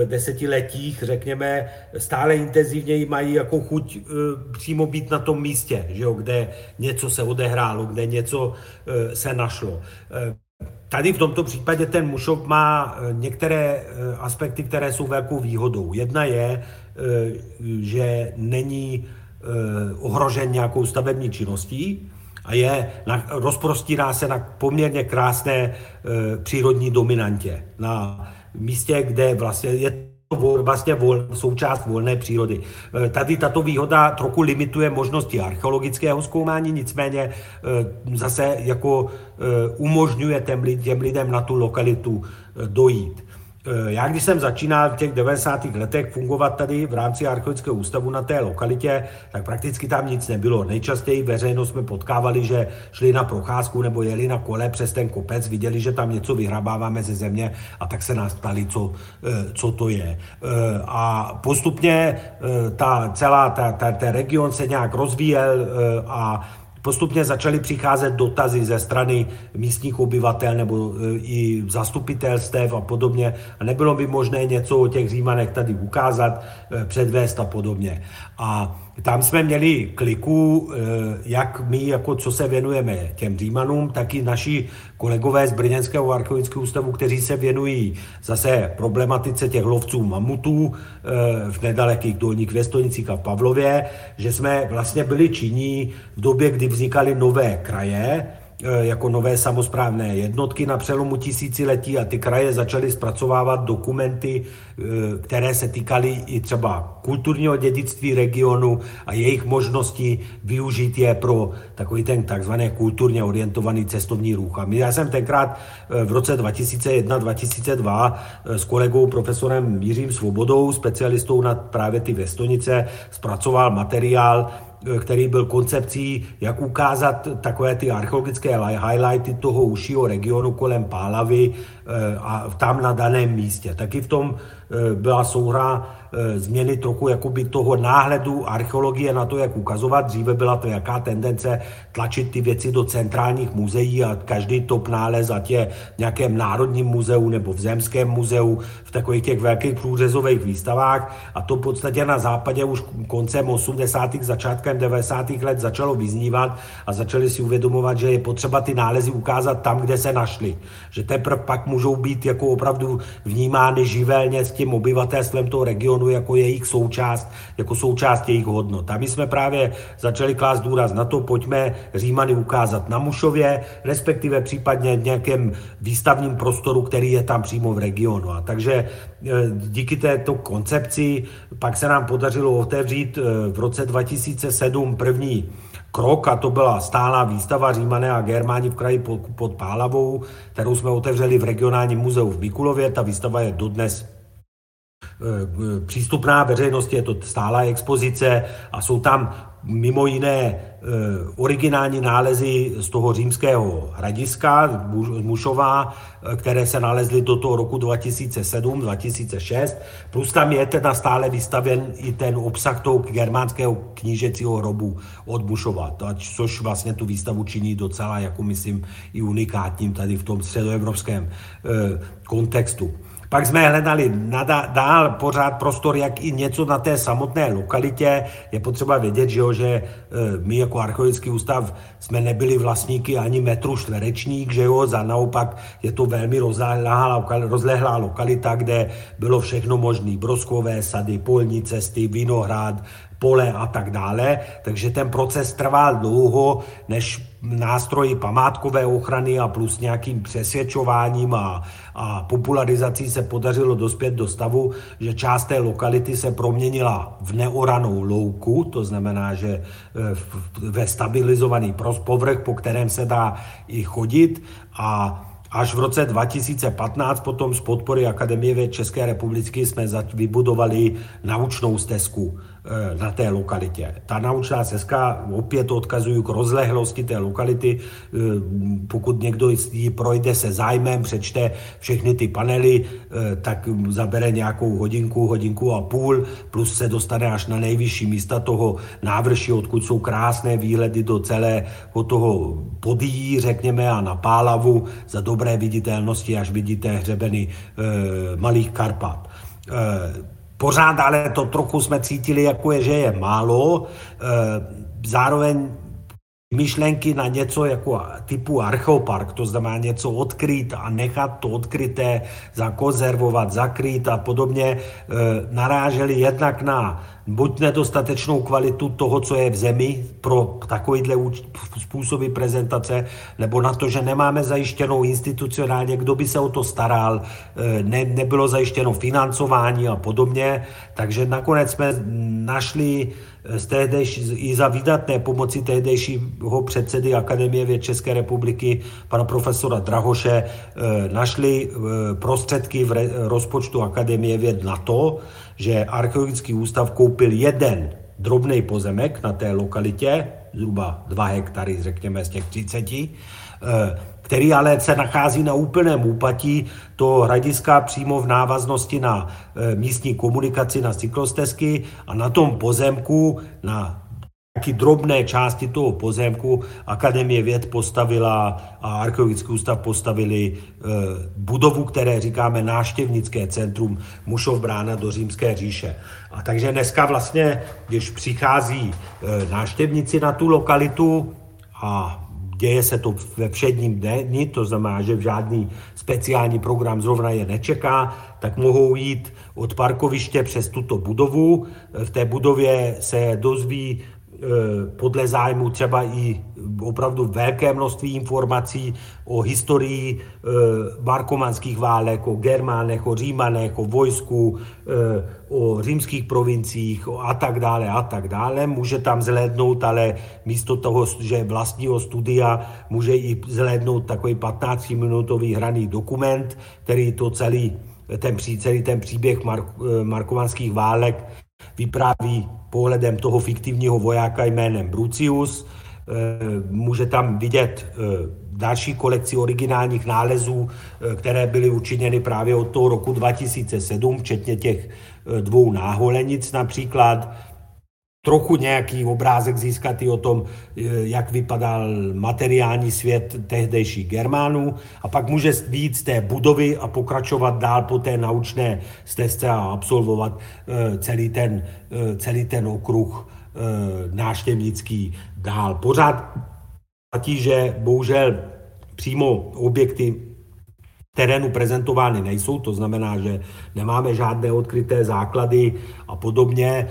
desetiletích, řekněme, stále intenzivněji mají jako chuť přímo být na tom místě, že jo, kde něco se odehrálo, kde něco se našlo. Tady v tomto případě ten Mušov má eh, některé eh, aspekty, které jsou velkou výhodou. Jedna je, eh, že není ohrožen nějakou stavební činností a je, rozprostírá se na poměrně krásné přírodní dominantě. Na místě, kde vlastně je vlastně vol, součást volné přírody. E, tady tato výhoda trochu limituje možnosti archeologického zkoumání, nicméně e, zase jako e, umožňuje těm lidem na tu lokalitu dojít. Eh, já když jsem začínal v těch 90. letech fungovat tady v rámci archeologického ústavu na té lokalitě, tak prakticky tam nic nebylo. Nejčastěji veřejnost jsme potkávali, že šli na procházku nebo jeli na kole přes ten kopec, viděli, že tam něco vyhrabáváme ze země a tak se nás ptali, co, eh, co to je. Eh, a postupně ta celá ta, ta, ten region se nějak rozvíjel a Postupně začaly přicházet dotazy ze strany místních obyvatel nebo e, i zastupitelstev a podobně. A nebylo by možné něco o těch Římanech tady ukázat, e, předvést a podobně. A tam jsme měli kliku, eh, jak my, jako co se věnujeme těm Římanům, tak i naši kolegové z Brněnského archeologického ústavu, kteří se věnují zase problematice těch lovců mamutů eh, v nedalekých dolních Věstonicích a v Pavlově, že jsme vlastně byli činní v době, kdy vznikaly nové kraje, jako nové samozprávné jednotky na přelomu tisíciletí a ty kraje začaly zpracovávat dokumenty, e, které se týkaly i třeba kulturního dědictví regionu a jejich možnosti využít je pro takový ten takzvaný kulturně orientovaný cestovní ruch. A já jsem tenkrát e, v roce 2001-2002 s kolegou profesorem Jiřím Svobodou, specialistou na právě ty Vestonice, zpracoval materiál, který byl koncepcí, jak ukázat takové ty archeologické highlighty toho užšího regionu kolem Pálavy, a tam na daném místě. Taky v tom byla souhra Eh, změny trochu jakoby toho náhledu archeologie na to, jak ukazovat. Dříve byla to jaká tendence tlačit ty věci do centrálních muzeí a každý top nález, ať je v nějakém národním muzeu nebo v zemském muzeu, v takových těch velkých průřezových výstavách. A to v podstatě na západě už koncem 80. začátkem 90. let začalo vyznívat a začali si uvědomovat, že je potřeba ty nálezy ukázat tam, kde se našly. Že teprve pak můžou být jako opravdu vnímány živelně s tím obyvatelstvem toho regionu opravdu jako jejich součást, jako součást jejich hodnot. A my jsme právě začali klást důraz na to, pojďme Římany ukázat na Mušově, respektive případně v nějakém výstavním prostoru, který je tam přímo v regionu. A takže e, díky této koncepci pak se nám podařilo otevřít e, v roce 2007 první krok a to byla stálá výstava Římané a Germáni v kraji pod, Pálavou, kterou jsme otevřeli v regionálním muzeu v Mikulově. Ta výstava je dodnes přístupná veřejnosti, je to stálá expozice a jsou tam mimo jiné eh, originální nálezy z toho římského hradiska Mušová, eh, které se nalezly do toho roku 2007-2006, plus tam je teda stále vystaven i ten obsah toho germánského knížecího hrobu od Mušova, což vlastně tu výstavu činí docela, jako myslím, i unikátním tady v tom středoevropském kontextu. Pak jsme hledali dál pořád prostor, jak i něco na té samotné lokalitě. Je potřeba vědět, že, jo, že e, my jako archeologický ústav jsme nebyli vlastníky ani metru čtverečník, že jo, za naopak je to velmi rozlehlá, rozlehlá lokalita, kde bylo všechno možné. Broskové sady, polní cesty, vinohrad, pole a tak dále. Takže ten proces trval dlouho, než nástroji památkové ochrany a plus nějakým přesvědčováním a, a popularizací se podařilo dospět do stavu, že část té lokality se proměnila v neoranou louku, to znamená, že e, ve stabilizovaný povrch, po kterém se dá i chodit a Až v roce 2015 potom z podpory Akademie věd České republiky jsme vybudovali naučnou stezku na té lokalitě. Ta naučná stezka opět odkazuju k rozlehlosti té lokality. Eh, pokud někdo ji projde se zájmem, přečte všechny ty panely, eh, tak zabere nějakou hodinku, hodinku a půl, plus se dostane až na nejvyšší místa toho návrší, odkud jsou krásné výhledy do celého toho podíjí, řekněme, a na Pálavu za dobré viditelnosti, až vidíte hřebeny Malých Karpat. Pořád ale to trochu jsme cítili, jako je, že je málo. E, zároveň myšlenky na něco jako typu archeopark, to znamená něco odkrýt a nechat to odkryté, zakonzervovat, zakrýt a podobně, e, naráželi jednak na buď nedostatečnou kvalitu toho, co je v zemi pro takovýhle způsoby prezentace, nebo na to, že nemáme zajištěnou institucionálně, kdo by se o to staral, e, ne, nebylo zajištěno financování a podobně. Takže nakonec jsme našli z tehdejší, i za výdatné pomoci tehdejšího předsedy Akademie věd České republiky, pana profesora Drahoše, e, našli prostředky v rozpočtu Akademie věd na to, že archeologický ústav koupil jeden drobný pozemek na té lokalitě, zhruba 2 hektary, řekněme, z těch 30, eh, který ale se nachází na úplném úpatí to hradiska přímo v návaznosti na eh, místní komunikaci, na cyklostezky a na tom pozemku, na taky drobné části toho pozemku Akademie věd postavila a Archeologický ústav postavili e, budovu, které říkáme náštěvnické centrum Mušov brána do Římské říše. A takže dneska vlastně, když přichází e, náštěvníci na tu lokalitu a děje se to ve všedním dni, to znamená, že v žádný speciální program zrovna je nečeká, tak mohou jít od parkoviště přes tuto budovu. V té budově se dozví Eh, podle zájmu třeba i opravdu velké množství informací o historii eh, markomanských válek, o Germánech, o Římanech, o vojsku, eh, o římských provinciích a tak dále a tak dále. Může tam zhlédnout, ale místo toho, že vlastního studia, může i zhlédnout takový 15-minutový hraný dokument, který to celý ten, celý ten příběh mark, markovanských válek vypráví pohledem toho fiktivního vojáka jménem Brucius. Eh, může tam vidět eh, další kolekci originálních nálezů, které byly učiněny právě od toho roku 2007, včetně těch dvou náholenic například trochu nějaký obrázek získat i o tom, eh, jak vypadal materiální svět tehdejších Germánů a pak může být z té budovy a pokračovat dál po té naučné stezce a absolvovat eh, celý ten, eh, celý ten okruh náštěvnický dál. Pořád platí, že bohužel přímo objekty terénu prezentovány nejsou, to znamená, že nemáme žádné odkryté základy a podobně. E,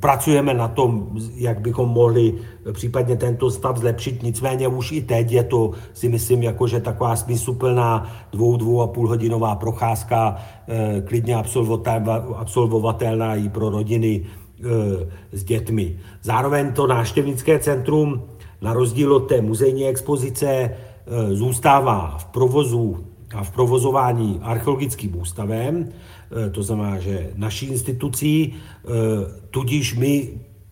pracujeme na tom, jak bychom mohli případně tento stav zlepšit, nicméně už i teď je to, si myslím, jakože taková smysluplná dvou, dvou a půl hodinová procházka, e, klidně absolvovatelná i pro rodiny e, s dětmi. Zároveň to náštěvnické centrum, na rozdíl od té muzejní expozice, zůstává v provozu a v provozování archeologickým ústavem, eh, to znamená, že naší institucí, eh, tudíž my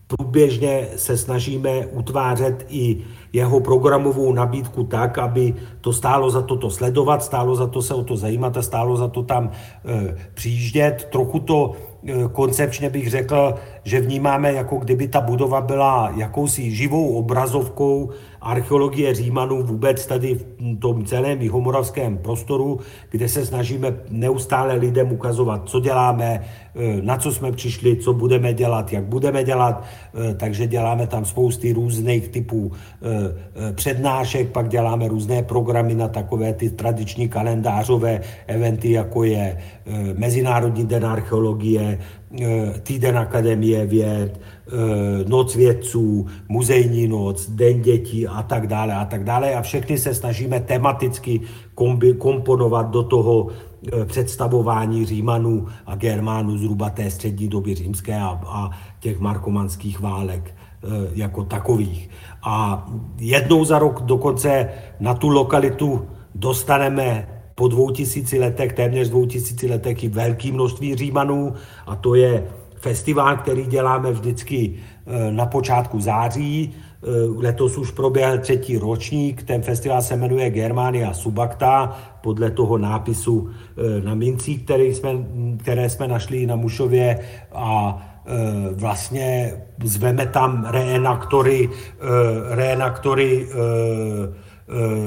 průběžně se snažíme utvářet i jeho programovou nabídku tak, aby to stálo za to to sledovat, stálo za to se o to zajímat a stálo za to tam přijíždět. Trochu to koncepčně bych řekl, že vnímáme, jako kdyby ta budova byla jakousi živou obrazovkou archeologie Římanů vůbec tady v tom celém jihomoravském prostoru, kde se snažíme neustále lidem ukazovat, co děláme, e, na co jsme přišli, co budeme dělat, jak budeme dělat. E, takže děláme tam spousty různých typů e, přednášek, pak děláme různé programy na takové ty tradiční kalendářové eventy, jako je Mezinárodní den archeologie, Týden Akademie věd, Eh, noc vědců, muzejní noc, den dětí a tak dále a tak dále a všechny se snažíme tematicky kombi, komponovat do toho eh, představování Římanů a Germánů zhruba té střední doby římské a, a těch markomanských válek eh, jako takových. A jednou za rok dokonce na tu lokalitu dostaneme po dvou tisíci letech, téměř dvou tisíci letech i velké množství Římanů. A to je festival, který děláme vždycky eh, na počátku září. Eh, letos už proběhl třetí ročník, ten festival se jmenuje Germania Subakta, podle toho nápisu eh, na mincích, které jsme, které jsme našli na Mušově. A vlastně zveme tam reenaktory, reenaktory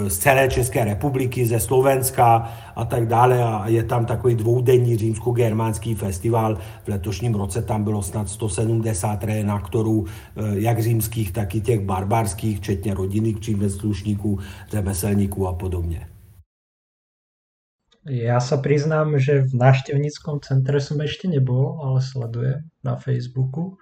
z celé České republiky, ze Slovenska a tak dále. A je tam takový dvoudenní římsko-germánský festival. V letošním roce tam bylo snad 170 reenaktorů, eh, jak římských, tak i těch barbarských, včetně rodinných přímeslušníků, řemeslníků a podobně. Já se přiznám, že v návštěvnickom centre jsem ještě nebol, ale sledujem na Facebooku.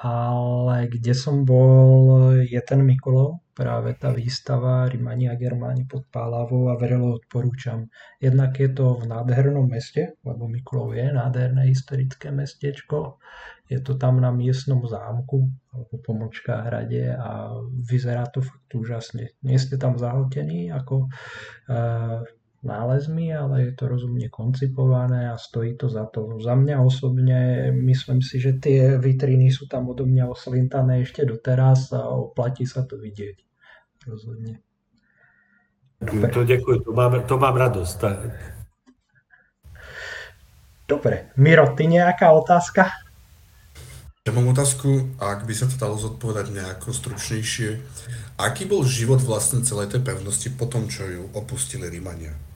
Ale kde som bol, je ten Mikulov, práve tá výstava Rimani a Germáni pod Pálavou a verelo odporúčam. Jednak je to v nádhernom meste, lebo Mikulov je nádherné historické mestečko. Je to tam na miestnom zámku, alebo pomočka hrade a vyzerá to fakt úžasne. Nie ste tam zahltení ako uh, nálezmi, ale je to rozumne koncipované a stojí to za to. Za mňa osobne myslím si, že tie vitriny sú tam odo mňa oslintané ešte doteraz a oplatí sa to vidieť. Rozhodne. Dobre. To děkuji, to mám, to mám radost. Dobre. Miro, ty nejaká otázka? Ja mám otázku, ak by sa to dalo zodpovedať nejako stručnejšie. Aký bol život vlastne celej tej pevnosti po tom, čo ju opustili Rímania?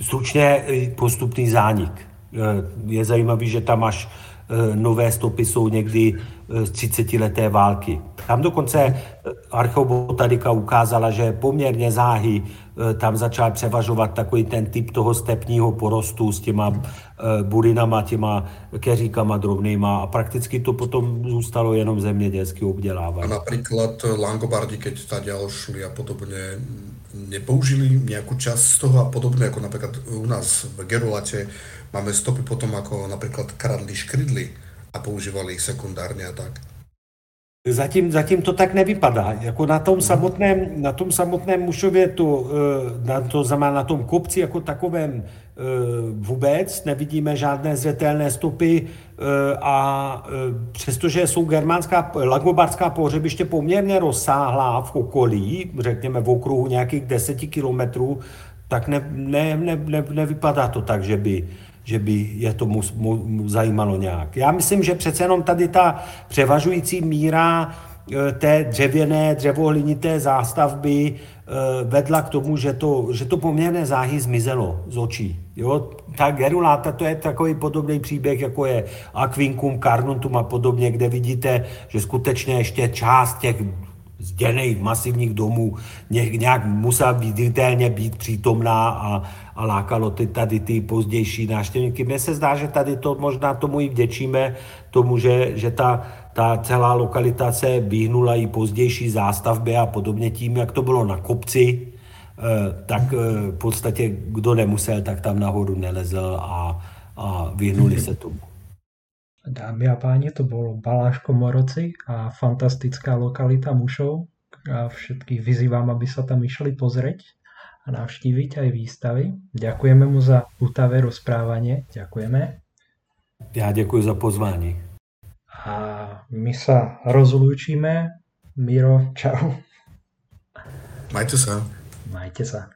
Stručně postupný zánik. Eh, je zajímavý, že tam až eh, nové stopy jsou někdy z 30 leté války. Tam dokonce eh, archeobotanika ukázala, že poměrně záhy tam začal převažovat takový ten typ toho stepního porostu s těma burinama, těma keříkama drobnýma a prakticky to potom zůstalo jenom zemědělsky obdělávat. A například Langobardi, keď tady šli a podobně, nepoužili nejakú časť z toho a podobne, ako napríklad u nás v Gerulate máme stopy potom, ako napríklad kradli škrydly a používali ich sekundárne a tak. Zatím, zatím to tak nevypadá. Jako na tom samotném, na tom samotném Mušově, to, eh, na, to znamená na tom kopci jako takovém eh, vůbec nevidíme žádné zřetelné stopy eh, a přestože jsou germánská, lagobarská pohřebiště poměrně rozsáhlá v okolí, řekněme v okruhu nějakých deseti kilometrů, tak ne, ne, ne, ne, nevypadá to tak, že by, že by je to mu, mu zajímalo nějak. Já myslím, že přece jenom tady ta převažující míra e, té dřevěné, dřevohlinité zástavby e, vedla k tomu, že to, že to poměrně záhy zmizelo z očí. Jo? Ta geruláta, to je takový podobný příběh, jako je Aquincum, Carnuntum a podobně, kde vidíte, že skutečně ještě část těch zděných masivních domů nějak musela viditelně být přítomná a, a lákalo ty, tady ty pozdější návštěvníky. Mně se zdá, že tady to možná tomu i vděčíme, tomu, že, že ta, ta celá lokalita se vyhnula i pozdější zástavbě a podobně tím, jak to bylo na kopci, eh, tak eh, v podstatě kdo nemusel, tak tam nahoru nelezl a, a vyhnuli se tomu. Dámy a páni, to bol Baláško Moroci a fantastická lokalita Mušov. A všetkých vyzývam, aby sa tam išli pozrieť a navštíviť aj výstavy. Ďakujeme mu za putavé rozprávanie. Ďakujeme. Ja ďakujem za pozvání. A my sa rozlúčime. Miro, čau. Majte sa. Majte sa.